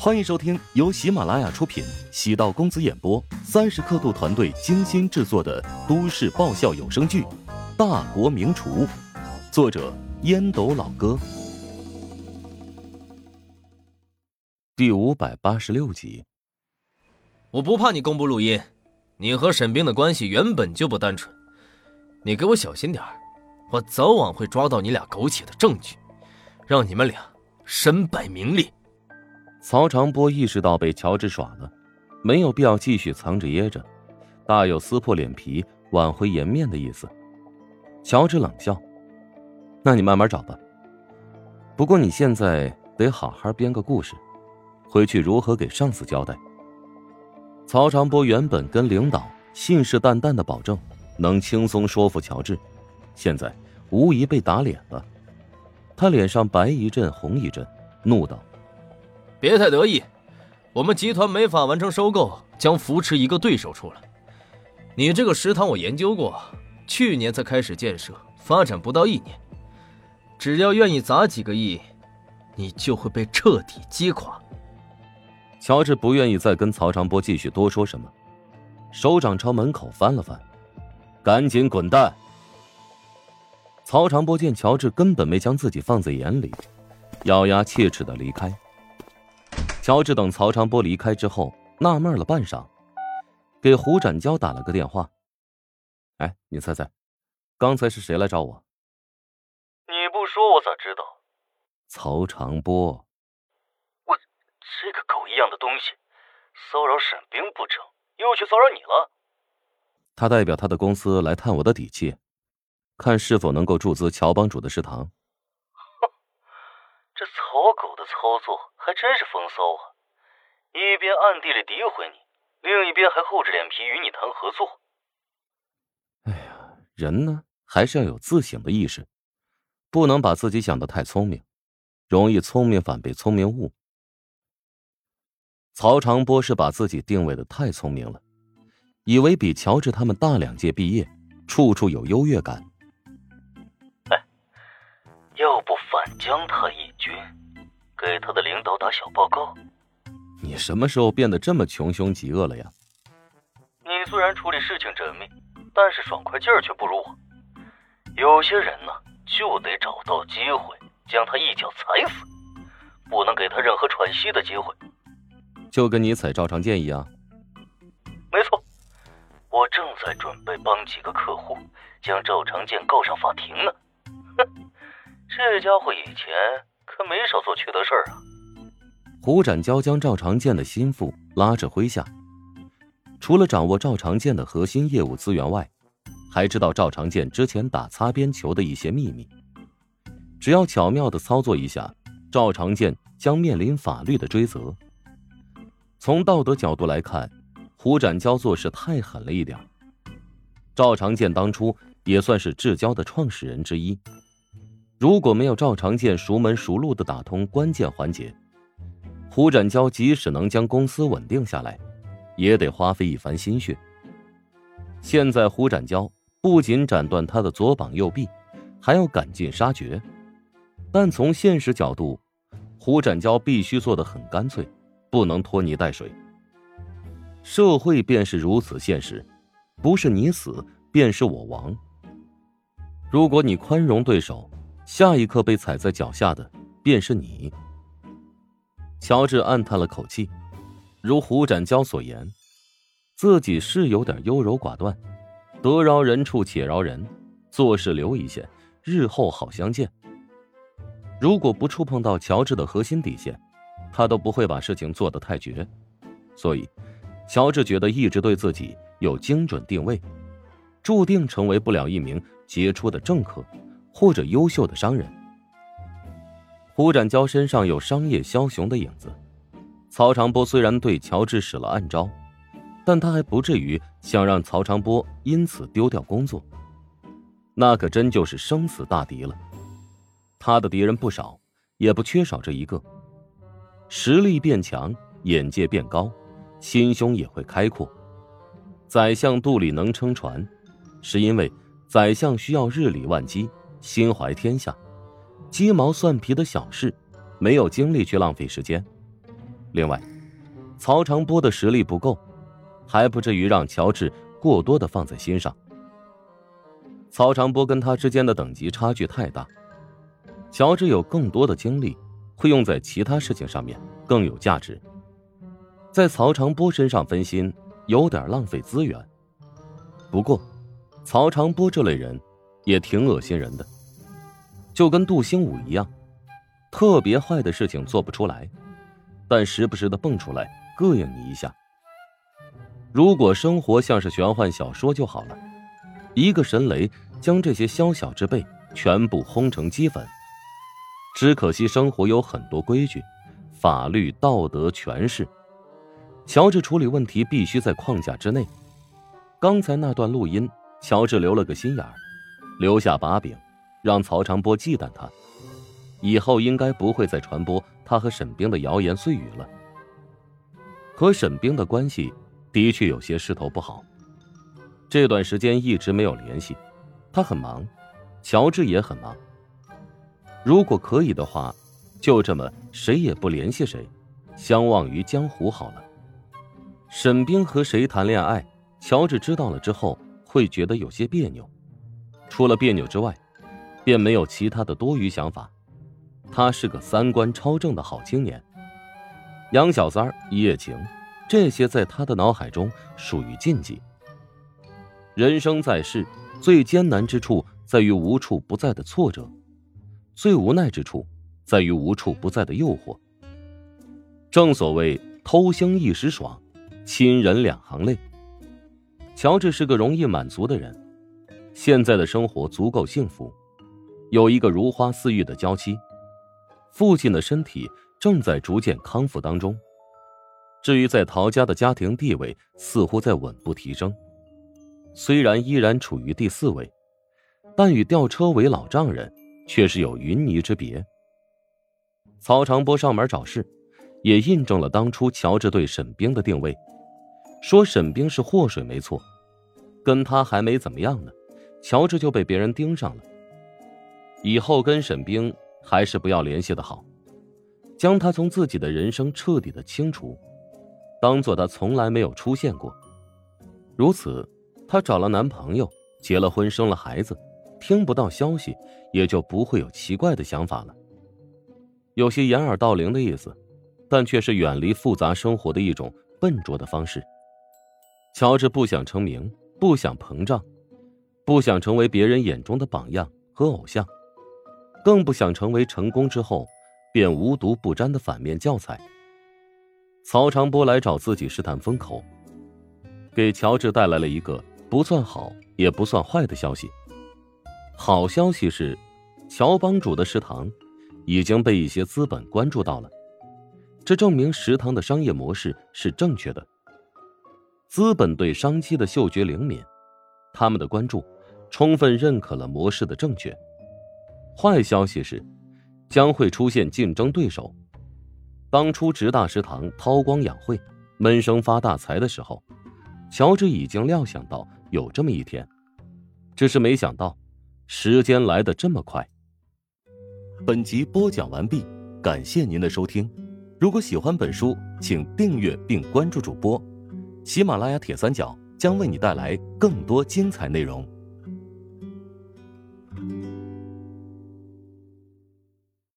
欢迎收听由喜马拉雅出品、喜道公子演播、三十刻度团队精心制作的都市爆笑有声剧《大国名厨》，作者烟斗老哥，第五百八十六集。我不怕你公布录音，你和沈冰的关系原本就不单纯，你给我小心点，我早晚会抓到你俩苟且的证据，让你们俩身败名裂。曹长波意识到被乔治耍了，没有必要继续藏着掖着，大有撕破脸皮挽回颜面的意思。乔治冷笑：“那你慢慢找吧。不过你现在得好好编个故事，回去如何给上司交代？”曹长波原本跟领导信誓旦旦的保证能轻松说服乔治，现在无疑被打脸了。他脸上白一阵红一阵，怒道。别太得意，我们集团没法完成收购，将扶持一个对手出来。你这个食堂我研究过，去年才开始建设，发展不到一年，只要愿意砸几个亿，你就会被彻底击垮。乔治不愿意再跟曹长波继续多说什么，手掌朝门口翻了翻，赶紧滚蛋。曹长波见乔治根本没将自己放在眼里，咬牙切齿的离开。乔治等曹长波离开之后，纳闷了半晌，给胡展娇打了个电话。哎，你猜猜，刚才是谁来找我？你不说我咋知道？曹长波。我这个狗一样的东西，骚扰沈冰不成，又去骚扰你了？他代表他的公司来探我的底气，看是否能够注资乔帮主的食堂。哼，这草狗的操作！还真是风骚啊！一边暗地里诋毁你，另一边还厚着脸皮与你谈合作。哎呀，人呢还是要有自省的意识，不能把自己想的太聪明，容易聪明反被聪明误。曹长波是把自己定位的太聪明了，以为比乔治他们大两届毕业，处处有优越感。哎，要不反将他一军？给他的领导打小报告。你什么时候变得这么穷凶极恶了呀？你虽然处理事情缜密，但是爽快劲儿却不如我。有些人呢，就得找到机会将他一脚踩死，不能给他任何喘息的机会。就跟你踩赵长健一样。没错，我正在准备帮几个客户将赵长健告上法庭呢。哼，这家伙以前。他没少做缺德事儿啊！胡展娇将赵长健的心腹拉着麾下，除了掌握赵长健的核心业务资源外，还知道赵长健之前打擦边球的一些秘密。只要巧妙的操作一下，赵长健将面临法律的追责。从道德角度来看，胡展娇做事太狠了一点。赵长健当初也算是至交的创始人之一。如果没有赵长健熟门熟路的打通关键环节，胡展娇即使能将公司稳定下来，也得花费一番心血。现在胡展娇不仅斩断他的左膀右臂，还要赶尽杀绝。但从现实角度，胡展娇必须做得很干脆，不能拖泥带水。社会便是如此现实，不是你死便是我亡。如果你宽容对手，下一刻被踩在脚下的便是你。乔治暗叹了口气，如胡展娇所言，自己是有点优柔寡断，得饶人处且饶人，做事留一线，日后好相见。如果不触碰到乔治的核心底线，他都不会把事情做得太绝。所以，乔治觉得一直对自己有精准定位，注定成为不了一名杰出的政客。或者优秀的商人，胡展娇身上有商业枭雄的影子。曹长波虽然对乔治使了暗招，但他还不至于想让曹长波因此丢掉工作。那可真就是生死大敌了。他的敌人不少，也不缺少这一个。实力变强，眼界变高，心胸也会开阔。宰相肚里能撑船，是因为宰相需要日理万机。心怀天下，鸡毛蒜皮的小事，没有精力去浪费时间。另外，曹长波的实力不够，还不至于让乔治过多的放在心上。曹长波跟他之间的等级差距太大，乔治有更多的精力会用在其他事情上面，更有价值。在曹长波身上分心，有点浪费资源。不过，曹长波这类人也挺恶心人的，就跟杜兴武一样，特别坏的事情做不出来，但时不时的蹦出来膈应你一下。如果生活像是玄幻小说就好了，一个神雷将这些宵小之辈全部轰成齑粉。只可惜生活有很多规矩、法律、道德、权势，乔治处理问题必须在框架之内。刚才那段录音，乔治留了个心眼儿，留下把柄，让曹长波忌惮他。以后应该不会再传播他和沈冰的谣言碎语了。和沈冰的关系的确有些势头不好，这段时间一直没有联系，他很忙，乔治也很忙。如果可以的话，就这么谁也不联系谁，相忘于江湖好了。沈冰和谁谈恋爱？乔治知道了之后，会觉得有些别扭。除了别扭之外，便没有其他的多余想法。他是个三观超正的好青年。养小三儿、一夜情，这些在他的脑海中属于禁忌。人生在世，最艰难之处在于无处不在的挫折，最无奈之处在于无处不在的诱惑。正所谓偷腥一时爽，亲人两行泪。乔治是个容易满足的人，现在的生活足够幸福，有一个如花似玉的娇妻，父亲的身体正在逐渐康复当中。至于在陶家的家庭地位，似乎在稳步提升，虽然依然处于第四位，但与吊车尾老丈人却是有云泥之别。曹长波上门找事，也印证了当初乔治对沈冰的定位。说沈冰是祸水没错，跟他还没怎么样呢，乔治就被别人盯上了。以后跟沈冰还是不要联系的好，将他从自己的人生彻底的清除，当做他从来没有出现过。如此，她找了男朋友，结了婚，生了孩子，听不到消息，也就不会有奇怪的想法了。有些掩耳盗铃的意思，但却是远离复杂生活的一种笨拙的方式。乔治不想成名，不想膨胀，不想成为别人眼中的榜样和偶像，更不想成为成功之后便无毒不沾的反面教材。曹长波来找自己试探风口，给乔治带来了一个不算好也不算坏的消息。好消息是，乔帮主的食堂已经被一些资本关注到了，这证明食堂的商业模式是正确的。资本对商机的嗅觉灵敏，他们的关注充分认可了模式的正确。坏消息是，将会出现竞争对手。当初直大食堂韬光养晦、闷声发大财的时候，乔治已经料想到有这么一天，只是没想到时间来得这么快。本集播讲完毕，感谢您的收听。如果喜欢本书，请订阅并关注主播。喜马拉雅铁三角将为你带来更多精彩内容。